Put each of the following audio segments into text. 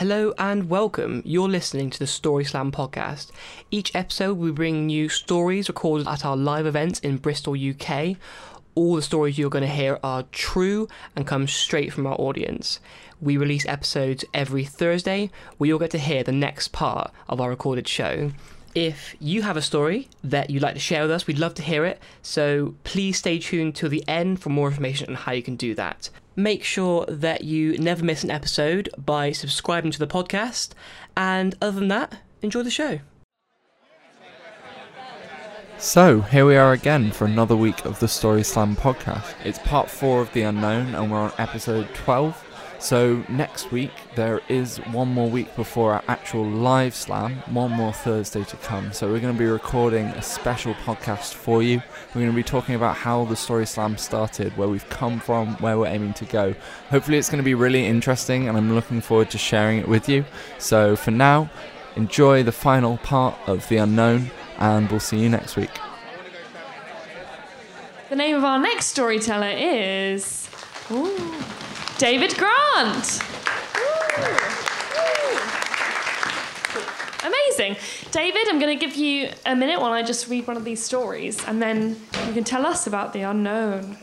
Hello and welcome. You're listening to the Story Slam podcast. Each episode, we bring you stories recorded at our live events in Bristol, UK. All the stories you're going to hear are true and come straight from our audience. We release episodes every Thursday where you'll get to hear the next part of our recorded show. If you have a story that you'd like to share with us, we'd love to hear it. So please stay tuned till the end for more information on how you can do that. Make sure that you never miss an episode by subscribing to the podcast. And other than that, enjoy the show. So, here we are again for another week of the Story Slam podcast. It's part four of The Unknown, and we're on episode 12. So, next week, there is one more week before our actual live slam, one more Thursday to come. So, we're going to be recording a special podcast for you. We're going to be talking about how the Story Slam started, where we've come from, where we're aiming to go. Hopefully, it's going to be really interesting, and I'm looking forward to sharing it with you. So, for now, enjoy the final part of The Unknown, and we'll see you next week. The name of our next storyteller is ooh, David Grant. Amazing. David, I'm going to give you a minute while I just read one of these stories, and then you can tell us about the unknown.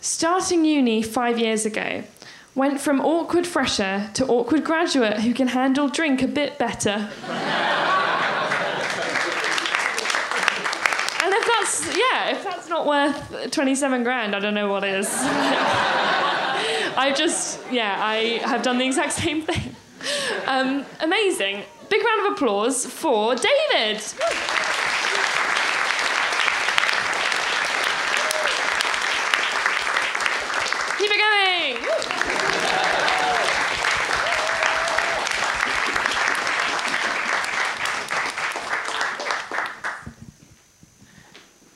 Starting uni five years ago, went from awkward fresher to awkward graduate who can handle drink a bit better. and if that's, yeah, if that's not worth 27 grand, I don't know what is. I just, yeah, I have done the exact same thing. Um, amazing. Big round of applause for David. Keep it going.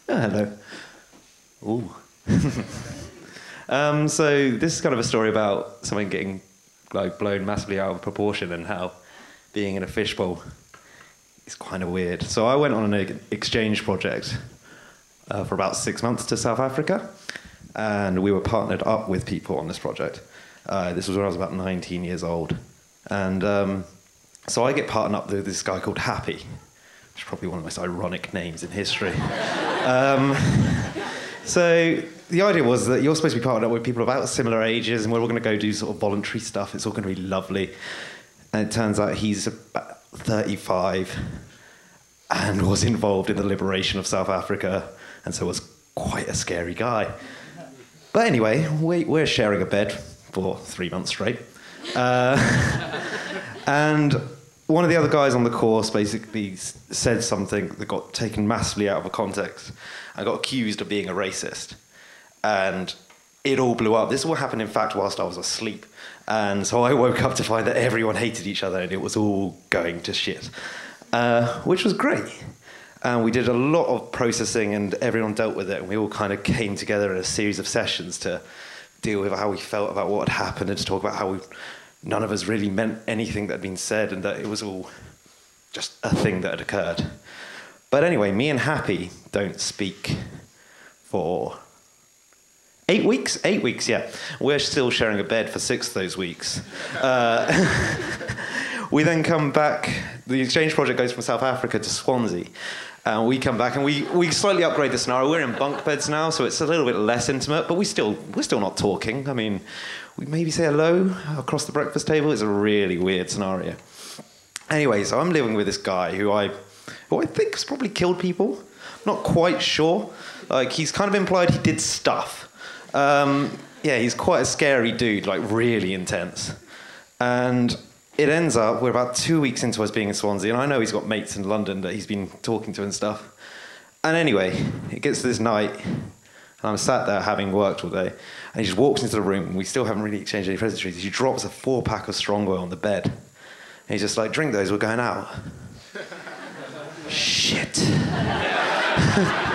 Oh, hello. Ooh. Um, so this is kind of a story about someone getting like blown massively out of proportion and how being in a fishbowl is kind of weird. So I went on an exchange project uh, for about six months to South Africa, and we were partnered up with people on this project. Uh, this was when I was about 19 years old, and um, so I get partnered up with this guy called Happy, which is probably one of the most ironic names in history. Um, so the idea was that you're supposed to be partnered up with people about similar ages, and we're all going to go do sort of voluntary stuff. It's all going to be lovely. And it turns out he's about 35 and was involved in the liberation of South Africa, and so was quite a scary guy. But anyway, we, we're sharing a bed for three months straight. Uh, and one of the other guys on the course basically said something that got taken massively out of context and got accused of being a racist. And it all blew up. This all happened, in fact, whilst I was asleep. And so I woke up to find that everyone hated each other and it was all going to shit, uh, which was great. And we did a lot of processing and everyone dealt with it. And we all kind of came together in a series of sessions to deal with how we felt about what had happened and to talk about how we, none of us really meant anything that had been said and that it was all just a thing that had occurred. But anyway, me and Happy don't speak for eight weeks. Eight weeks, yeah. We're still sharing a bed for six of those weeks. Uh, we then come back. The exchange project goes from South Africa to Swansea. And we come back and we, we slightly upgrade the scenario. We're in bunk beds now, so it's a little bit less intimate, but we still we're still not talking. I mean, we maybe say hello across the breakfast table. It's a really weird scenario. Anyway, so I'm living with this guy who I who I think has probably killed people. I'm not quite sure. Like he's kind of implied he did stuff. Um, yeah, he's quite a scary dude, like really intense. And it ends up we're about two weeks into us being in Swansea, and I know he's got mates in London that he's been talking to and stuff. And anyway, it gets to this night, and I'm sat there having worked all day, and he just walks into the room, and we still haven't really exchanged any pleasantries. He drops a four pack of strong Strongbow on the bed, and he's just like, "Drink those, we're going out." Shit.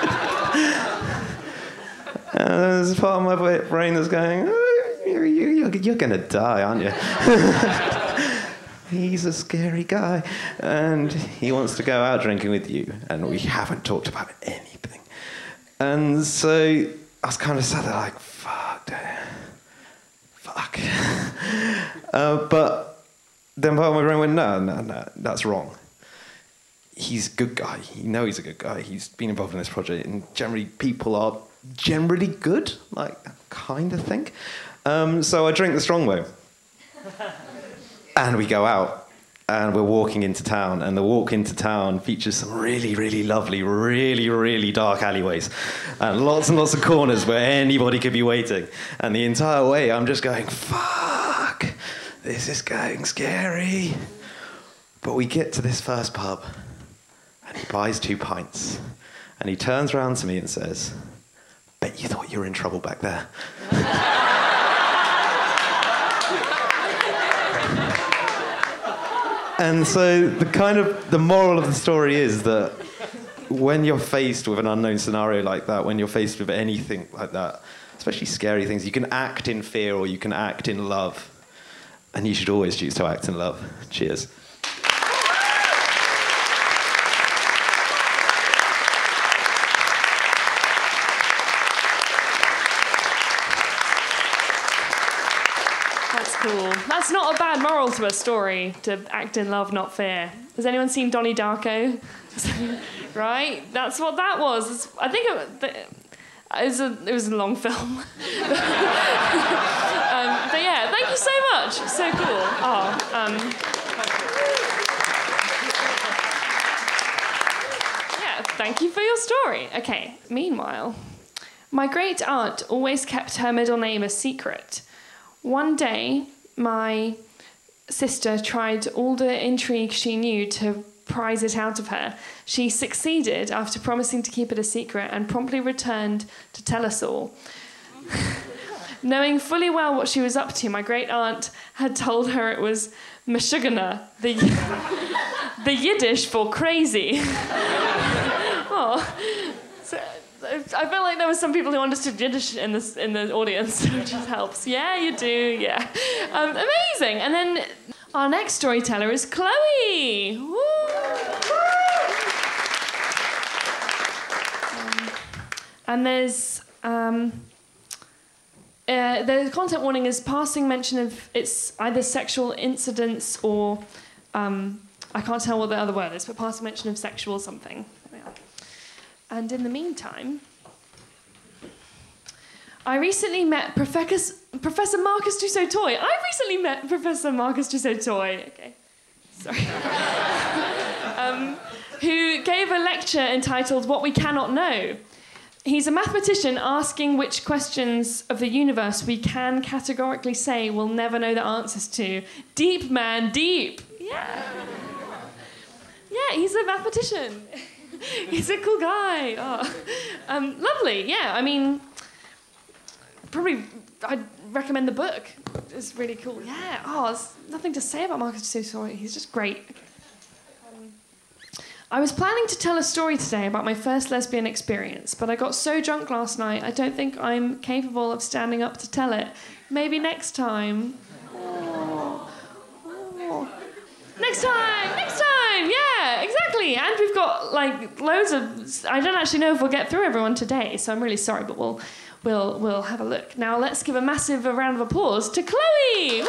And there's part of my brain that's going, oh, you're, you're, you're going to die, aren't you? He's a scary guy. And he wants to go out drinking with you. And we haven't talked about anything. And so I was kind of sat there like, fuck, dude. Fuck. uh, but then part of my brain went, no, no, no, that's wrong. He's a good guy. You know he's a good guy. He's been involved in this project, and generally people are generally good, like kind of think. Um, so I drink the strong Strongbow, and we go out. And we're walking into town, and the walk into town features some really, really lovely, really, really dark alleyways, and lots and lots of corners where anybody could be waiting. And the entire way, I'm just going, "Fuck, this is getting scary." But we get to this first pub, and he buys two pints, and he turns around to me and says, "Bet you thought you were in trouble back there." And so the kind of the moral of the story is that when you're faced with an unknown scenario like that, when you're faced with anything like that, especially scary things, you can act in fear or you can act in love. And you should always choose to act in love. Cheers. That's cool. That's not a bad moral to a story to act in love, not fear. Has anyone seen Donnie Darko? right? That's what that was. I think it, was a, it was a long film. um, but yeah, thank you so much. So cool. Oh, um, yeah, thank you for your story. Okay, meanwhile, my great aunt always kept her middle name a secret. One day, my sister tried all the intrigue she knew to prize it out of her. She succeeded after promising to keep it a secret and promptly returned to tell us all. Knowing fully well what she was up to, my great aunt had told her it was Meshuggah, the, the Yiddish for crazy. oh. I felt like there were some people who understood Yiddish in this in the audience, which just helps. Yeah, you do. Yeah, um, amazing. And then our next storyteller is Chloe. Woo! Um, and there's um, uh, the content warning is passing mention of it's either sexual incidents or um, I can't tell what the other word is, but passing mention of sexual something. And in the meantime, I recently met Professor, Professor Marcus Du Sautoy. I recently met Professor Marcus Du Sautoy. Okay, sorry. um, who gave a lecture entitled What We Cannot Know. He's a mathematician asking which questions of the universe we can categorically say we'll never know the answers to. Deep, man, deep. Yeah. Yeah, he's a mathematician. he's a cool guy. Oh. Um, lovely. Yeah, I mean, probably I'd recommend the book. It's really cool. Yeah. Oh, there's nothing to say about Marcus Sautoy. He's just great. Um, I was planning to tell a story today about my first lesbian experience, but I got so drunk last night I don't think I'm capable of standing up to tell it. Maybe next time. Oh. Oh. Next time, next time, exactly. And we've got like loads of. I don't actually know if we'll get through everyone today, so I'm really sorry, but we'll we'll we'll have a look. Now let's give a massive round of applause to Chloe.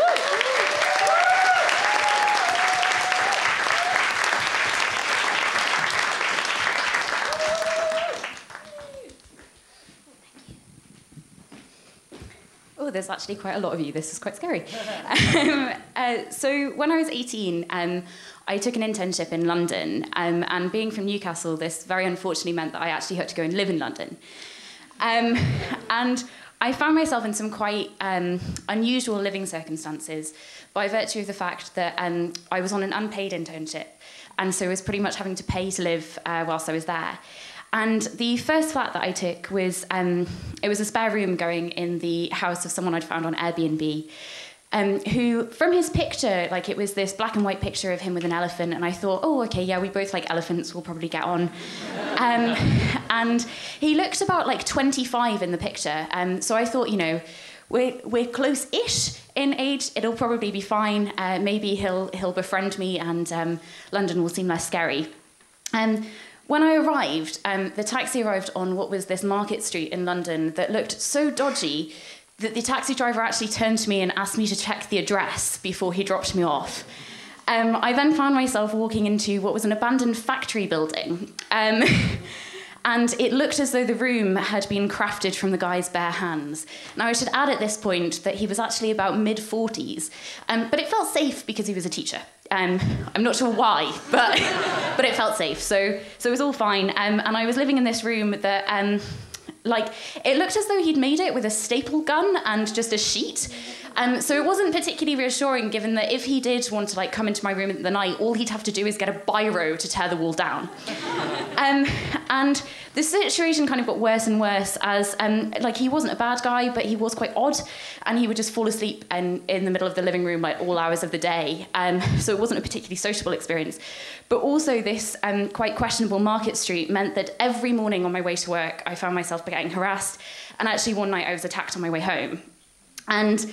Oh, there's actually quite a lot of you. This is quite scary. um, uh, so, when I was 18, um, I took an internship in London. Um, and being from Newcastle, this very unfortunately meant that I actually had to go and live in London. Um, and I found myself in some quite um, unusual living circumstances by virtue of the fact that um, I was on an unpaid internship. And so I was pretty much having to pay to live uh, whilst I was there. And the first flat that I took was um, it was a spare room going in the house of someone I'd found on Airbnb. Um, who, from his picture, like it was this black and white picture of him with an elephant, and I thought, oh, okay, yeah, we both like elephants, we'll probably get on. Um, and he looked about like 25 in the picture, um, so I thought, you know, we're, we're close-ish in age. It'll probably be fine. Uh, maybe he'll he'll befriend me, and um, London will seem less scary. Um, when I arrived, um, the taxi arrived on what was this market street in London that looked so dodgy that the taxi driver actually turned to me and asked me to check the address before he dropped me off. Um, I then found myself walking into what was an abandoned factory building. Um, and it looked as though the room had been crafted from the guy's bare hands. Now, I should add at this point that he was actually about mid 40s, um, but it felt safe because he was a teacher. Um, I'm not sure why, but, but it felt safe. So, so it was all fine. Um, and I was living in this room that, um, like, it looked as though he'd made it with a staple gun and just a sheet. Um, so it wasn't particularly reassuring, given that if he did want to like come into my room at the night, all he'd have to do is get a biro to tear the wall down. Um, and the situation kind of got worse and worse as um, like he wasn't a bad guy, but he was quite odd, and he would just fall asleep in the middle of the living room like all hours of the day. Um, so it wasn't a particularly sociable experience. But also this um, quite questionable market street meant that every morning on my way to work, I found myself getting harassed. And actually, one night I was attacked on my way home. And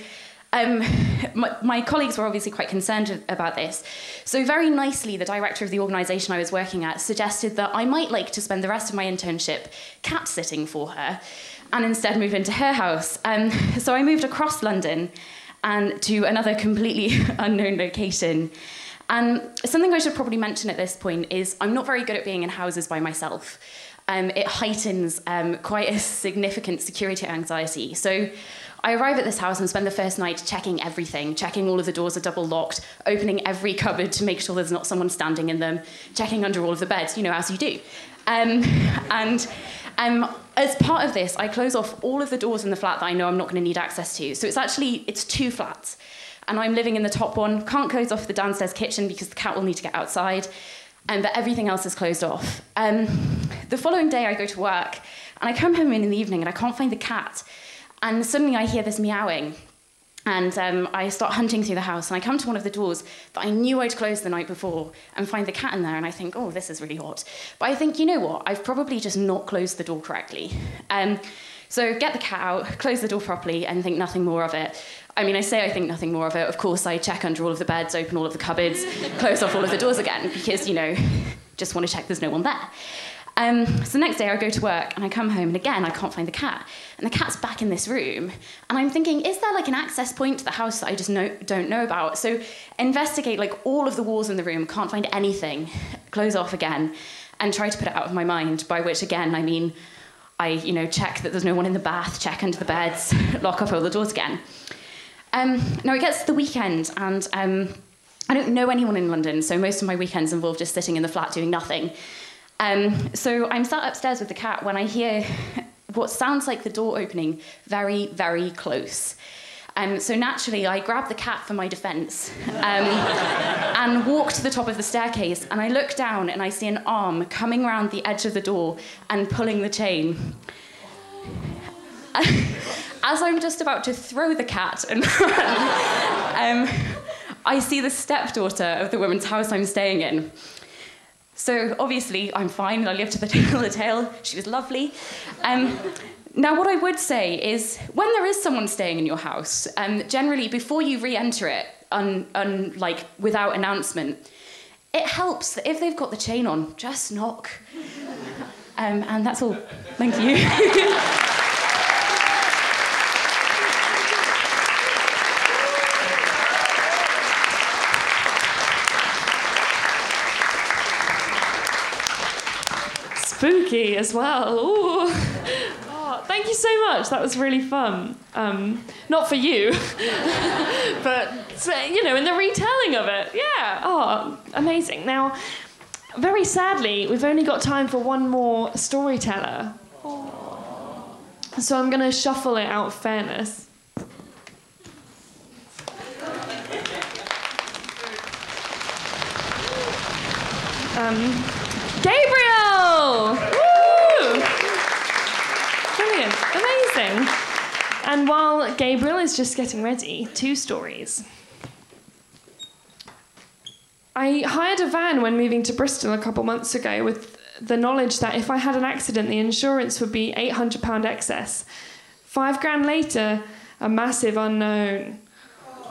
um, my, my, colleagues were obviously quite concerned about this. So, very nicely, the director of the organisation I was working at suggested that I might like to spend the rest of my internship cat sitting for her and instead move into her house. Um, so, I moved across London and to another completely unknown location. And something I should probably mention at this point is I'm not very good at being in houses by myself. Um, it heightens um, quite a significant security anxiety. So, I arrive at this house and spend the first night checking everything, checking all of the doors are double locked, opening every cupboard to make sure there's not someone standing in them, checking under all of the beds, you know, as you do. Um, and um, as part of this, I close off all of the doors in the flat that I know I'm not going to need access to. So it's actually it's two flats, and I'm living in the top one. Can't close off the downstairs kitchen because the cat will need to get outside, and but everything else is closed off. Um, the following day, I go to work, and I come home in the evening, and I can't find the cat. And suddenly I hear this meowing. And um, I start hunting through the house, and I come to one of the doors that I knew I'd closed the night before and find the cat in there. And I think, oh, this is really hot. But I think, you know what? I've probably just not closed the door correctly. Um, so get the cat out, close the door properly, and think nothing more of it. I mean, I say I think nothing more of it. Of course, I check under all of the beds, open all of the cupboards, close off all of the doors again, because, you know, just want to check there's no one there. Um, so the next day I go to work and I come home and again I can't find the cat. And the cat's back in this room. And I'm thinking, is there like an access point to the house that I just know, don't know about? So investigate like all of the walls in the room, can't find anything, close off again, and try to put it out of my mind, by which again I mean I, you know, check that there's no one in the bath, check under the beds, lock up all the doors again. Um, now it gets to the weekend and um, I don't know anyone in London, so most of my weekends involve just sitting in the flat doing nothing. Um, so I'm sat upstairs with the cat when I hear what sounds like the door opening very, very close. Um, so naturally, I grab the cat for my defence um, and walk to the top of the staircase. And I look down and I see an arm coming around the edge of the door and pulling the chain. As I'm just about to throw the cat and run, um, I see the stepdaughter of the woman's house I'm staying in. So obviously, I'm fine. And I lived to the tale the tale. She was lovely. Um, now, what I would say is, when there is someone staying in your house, um, generally before you re-enter it, un, un, like without announcement, it helps that if they've got the chain on, just knock. Um, and that's all. Thank you. as well. Oh, thank you so much. That was really fun. Um, not for you, but you know, in the retelling of it. Yeah. Oh, amazing. Now, very sadly, we've only got time for one more storyteller. So I'm going to shuffle it out of fairness. Um, Gabriel! Woo! Brilliant, amazing. While Gabriel is just getting ready, two stories. I hired a van when moving to Bristol a couple months ago with the knowledge that if I had an accident, the insurance would be £800 excess. Five grand later, a massive unknown.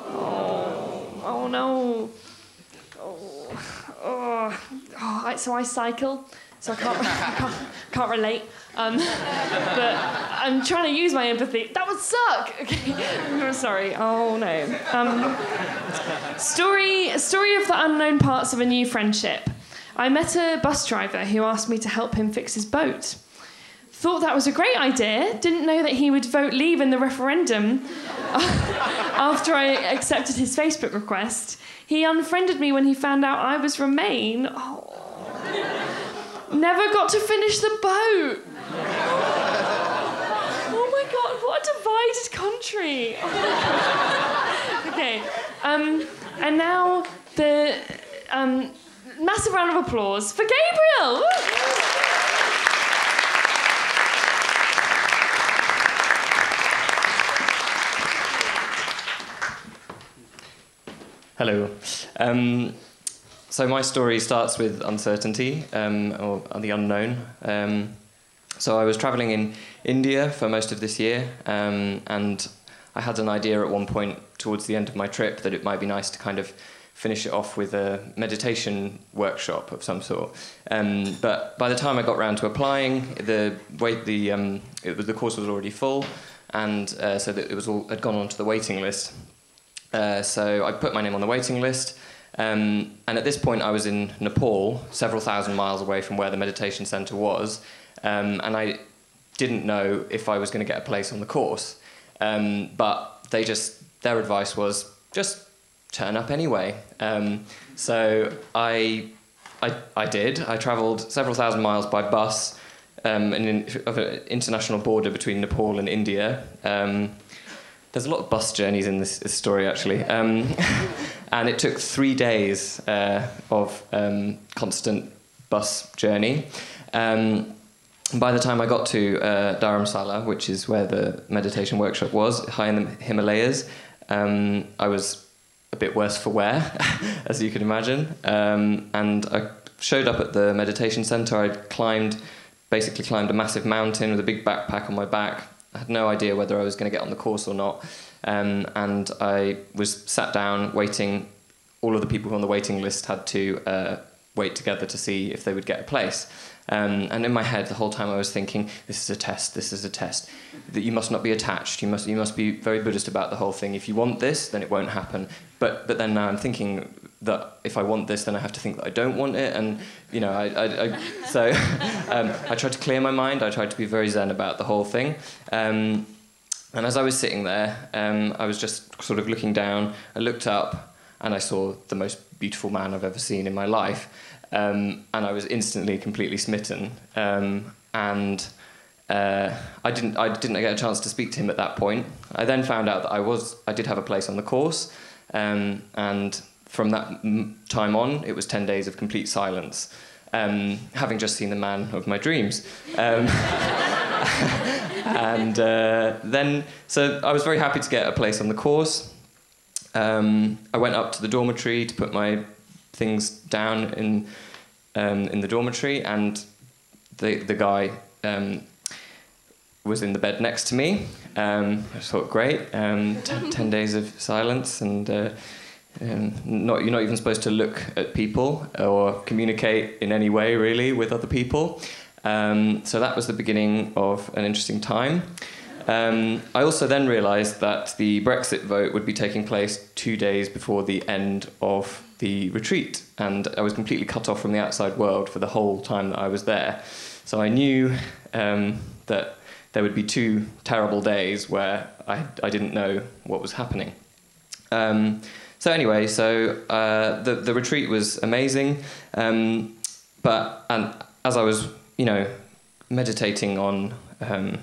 Oh, oh no. Oh, oh, oh I, so I cycle, so I can't, I can't, can't relate. Um, but I'm trying to use my empathy. That would suck. Okay, I'm sorry. Oh no. Um, story story of the unknown parts of a new friendship. I met a bus driver who asked me to help him fix his boat. Thought that was a great idea, didn't know that he would vote leave in the referendum after I accepted his Facebook request. He unfriended me when he found out I was Remain. Oh. Never got to finish the boat. Oh my god, what a country. okay, um, and now the um, massive round of applause for Gabriel. Hello. Um, so my story starts with uncertainty um, or the unknown. Um, so I was traveling in India for most of this year, um, and I had an idea at one point towards the end of my trip that it might be nice to kind of finish it off with a meditation workshop of some sort. Um, but by the time I got round to applying, the the um, it was the course was already full, and uh, so that it was all had gone onto the waiting list. Uh, so I put my name on the waiting list. Um, and at this point, I was in Nepal, several thousand miles away from where the meditation center was. Um, and I didn't know if I was going to get a place on the course. Um, but they just, their advice was just turn up anyway. Um, so I, I, I did. I traveled several thousand miles by bus um, in, of an international border between Nepal and India. Um, there's a lot of bus journeys in this, this story, actually. Um, and it took three days uh, of um, constant bus journey. Um, by the time I got to uh, Dharamsala, which is where the meditation workshop was, high in the Himalayas, um, I was a bit worse for wear, as you can imagine. Um, and I showed up at the meditation center. I climbed, basically climbed a massive mountain with a big backpack on my back, I had no idea whether I was going to get on the course or not. Um, and I was sat down waiting. All of the people on the waiting list had to uh, wait together to see if they would get a place. Um, and in my head, the whole time I was thinking, "This is a test. This is a test. That you must not be attached. You must you must be very Buddhist about the whole thing. If you want this, then it won't happen. But but then now I'm thinking that if I want this, then I have to think that I don't want it. And you know, I, I, I so um, I tried to clear my mind. I tried to be very zen about the whole thing. Um, and as I was sitting there, um, I was just sort of looking down. I looked up, and I saw the most beautiful man I've ever seen in my life. Um, and I was instantly completely smitten. Um, and uh, I didn't I didn't get a chance to speak to him at that point. I then found out that I was I did have a place on the course, um, and from that time on, it was ten days of complete silence. Um, having just seen the man of my dreams. Um, and uh, then, so I was very happy to get a place on the course. Um, I went up to the dormitory to put my things down in um, in the dormitory, and the the guy um, was in the bed next to me. Um, I thought, great, um, ten days of silence, and uh, um, not you're not even supposed to look at people or communicate in any way really with other people. Um, so that was the beginning of an interesting time. Um, I also then realised that the Brexit vote would be taking place two days before the end of the retreat, and I was completely cut off from the outside world for the whole time that I was there. So I knew um, that there would be two terrible days where I, I didn't know what was happening. Um, so anyway, so uh, the the retreat was amazing, um, but and as I was, you know, meditating on um,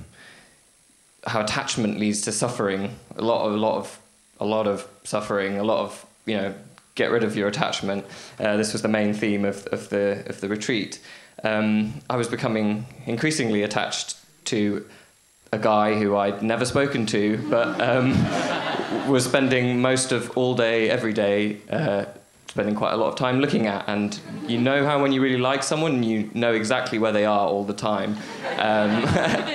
how attachment leads to suffering, a lot of a lot of a lot of suffering, a lot of you know get rid of your attachment. Uh, this was the main theme of, of the of the retreat. Um, I was becoming increasingly attached to a guy who I'd never spoken to, but um, was spending most of all day, every day, uh, spending quite a lot of time looking at. And you know how when you really like someone, you know exactly where they are all the time, um,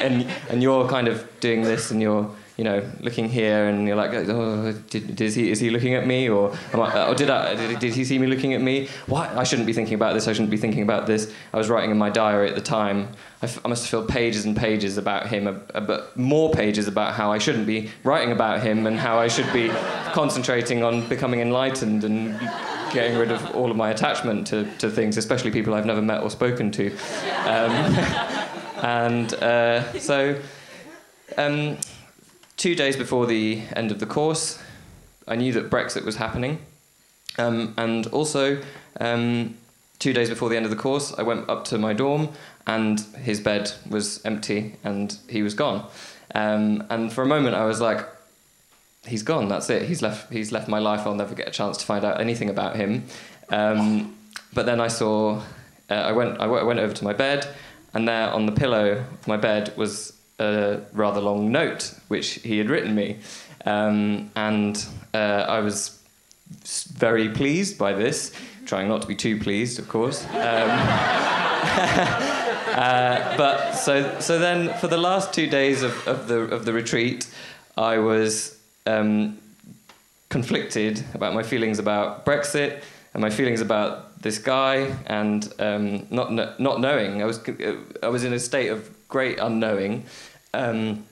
and and you're kind of doing this, and you're you know, looking here, and you're like, oh, did, is he is he looking at me, or I, or did I did, did, he see me looking at me? Why I shouldn't be thinking about this. I shouldn't be thinking about this. I was writing in my diary at the time. I, f- I must have filled pages and pages about him, but more pages about how I shouldn't be writing about him and how I should be concentrating on becoming enlightened and getting rid of all of my attachment to, to things, especially people I've never met or spoken to. Um, and uh, so, um, two days before the end of the course, I knew that Brexit was happening. Um, and also, um, two days before the end of the course, I went up to my dorm and his bed was empty and he was gone. Um, and for a moment, I was like, he's gone. That's it. He's left. He's left my life. I'll never get a chance to find out anything about him. Um, but then I saw. Uh, I went. I went over to my bed, and there on the pillow of my bed was a rather long note which he had written me, um, and uh, I was very pleased by this. Trying not to be too pleased, of course. Um, uh, but so so then for the last two days of, of the of the retreat, I was um, conflicted about my feelings about Brexit and my feelings about this guy, and um, not not knowing. I was I was in a state of great unknowing, um,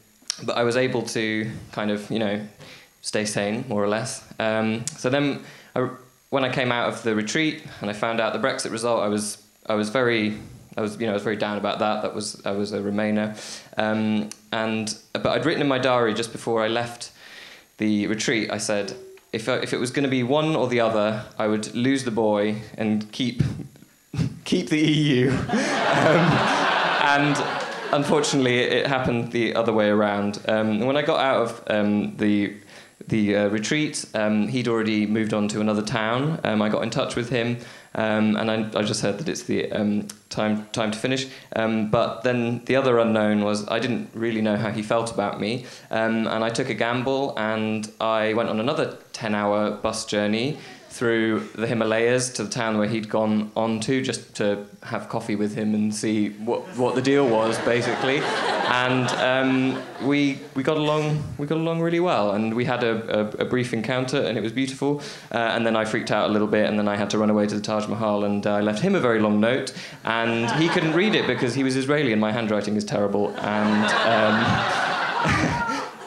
but I was able to kind of you know stay sane more or less. Um, so then, I, when I came out of the retreat and I found out the Brexit result, I was I was very I was, you know, I was very down about that. That was I was a Remainer, um, and but I'd written in my diary just before I left the retreat. I said, if if it was going to be one or the other, I would lose the boy and keep keep the EU. um, and unfortunately, it happened the other way around. Um, when I got out of um, the the uh, retreat, um, he'd already moved on to another town. Um, I got in touch with him, um, and I, I, just heard that it's the um, time time to finish. But then the other unknown was I didn't really know how he felt about me, and I took a gamble and I went on another ten-hour bus journey through the Himalayas to the town where he'd gone on to just to have coffee with him and see what, what the deal was basically. And um, we we got along we got along really well. And we had a, a, a brief encounter and it was beautiful. Uh, and then I freaked out a little bit and then I had to run away to the Taj Mahal and uh, I left him a very long note. And he couldn't read it because he was Israeli and my handwriting is terrible. And um,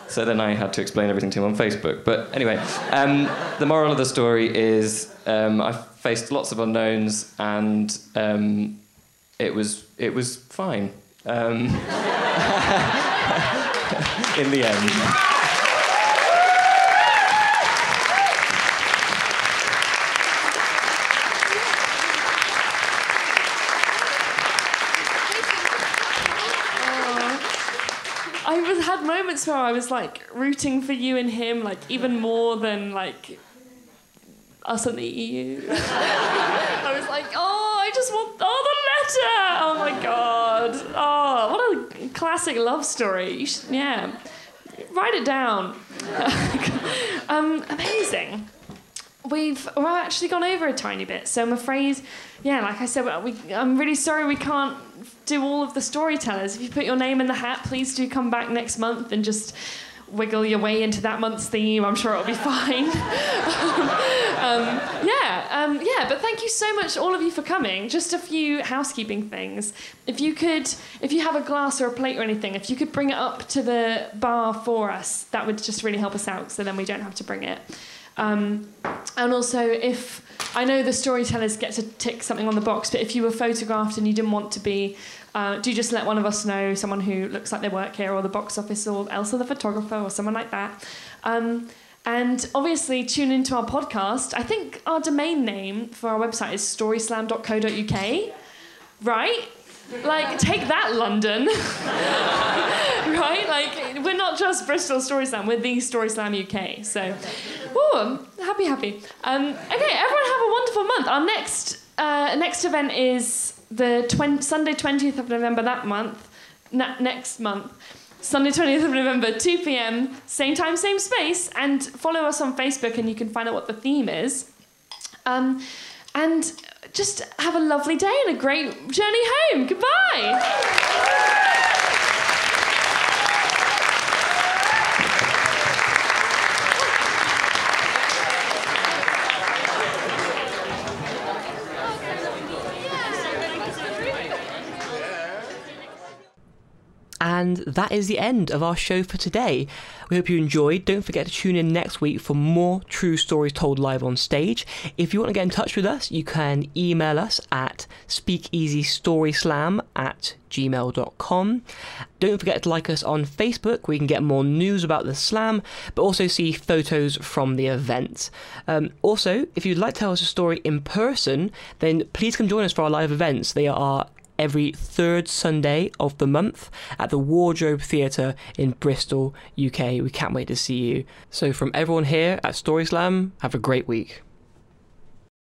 So then I had to explain everything to him on Facebook. But anyway, um, the moral of the story is um, I faced lots of unknowns, and um, it was it was fine um, in the end. Moments where I was like rooting for you and him, like even more than like us and the EU. I was like, oh, I just want oh the letter. Oh my god. Oh, what a classic love story. You should, yeah, write it down. um, amazing. We've we've actually gone over a tiny bit, so I'm afraid, yeah, like I said, we, I'm really sorry we can't do all of the storytellers. If you put your name in the hat, please do come back next month and just wiggle your way into that month's theme. I'm sure it'll be fine. um, yeah, um, yeah. But thank you so much, all of you, for coming. Just a few housekeeping things. If you could, if you have a glass or a plate or anything, if you could bring it up to the bar for us, that would just really help us out. So then we don't have to bring it. Um, and also, if I know the storytellers get to tick something on the box, but if you were photographed and you didn't want to be, uh, do just let one of us know, someone who looks like they work here, or the box office, or Elsa the photographer, or someone like that. Um, and obviously, tune into our podcast. I think our domain name for our website is storyslam.co.uk, right? Like, take that, London. right? Like, we're not just Bristol Story Slam, we're the Story Slam UK. So, ooh, happy, happy. Um, okay, everyone have a wonderful month. Our next uh, next event is the 20, Sunday 20th of November that month, na- next month. Sunday 20th of November, 2 p.m., same time, same space, and follow us on Facebook and you can find out what the theme is. Um, and just have a lovely day and a great journey home. Goodbye. And And that is the end of our show for today. We hope you enjoyed. Don't forget to tune in next week for more true stories told live on stage. If you want to get in touch with us, you can email us at speakeasystoryslam at gmail.com. Don't forget to like us on Facebook we can get more news about the slam, but also see photos from the event. Um, also, if you'd like to tell us a story in person, then please come join us for our live events. They are every third Sunday of the month at the Wardrobe Theatre in Bristol, UK. We can't wait to see you. So, from everyone here at Story Slam, have a great week.